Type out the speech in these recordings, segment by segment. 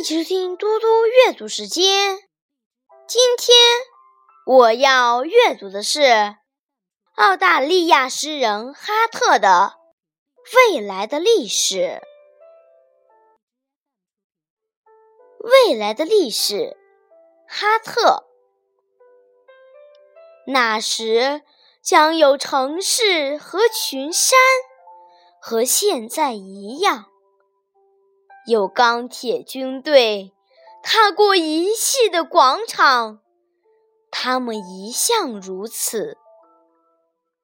迎收听嘟嘟阅读时间。今天我要阅读的是澳大利亚诗人哈特的《未来的历史》。未来的历史，哈特。那时将有城市和群山，和现在一样。有钢铁军队踏过遗弃的广场，他们一向如此。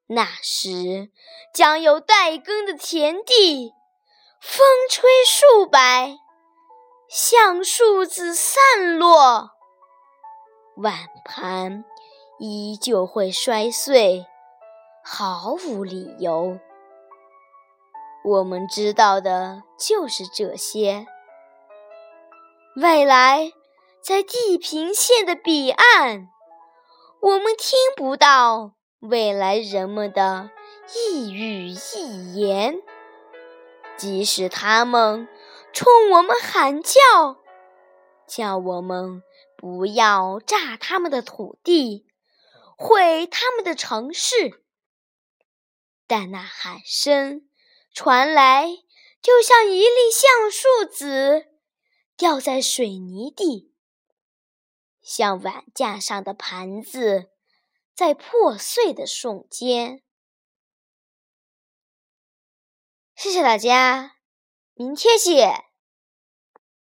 那时将有待耕的田地，风吹树柏，橡树子散落，碗盘依旧会摔碎，毫无理由。我们知道的就是这些。未来在地平线的彼岸，我们听不到未来人们的一语一言，即使他们冲我们喊叫，叫我们不要炸他们的土地，毁他们的城市，但那喊声。传来，就像一粒橡树籽掉在水泥地，像碗架上的盘子在破碎的瞬间。谢谢大家，明天见。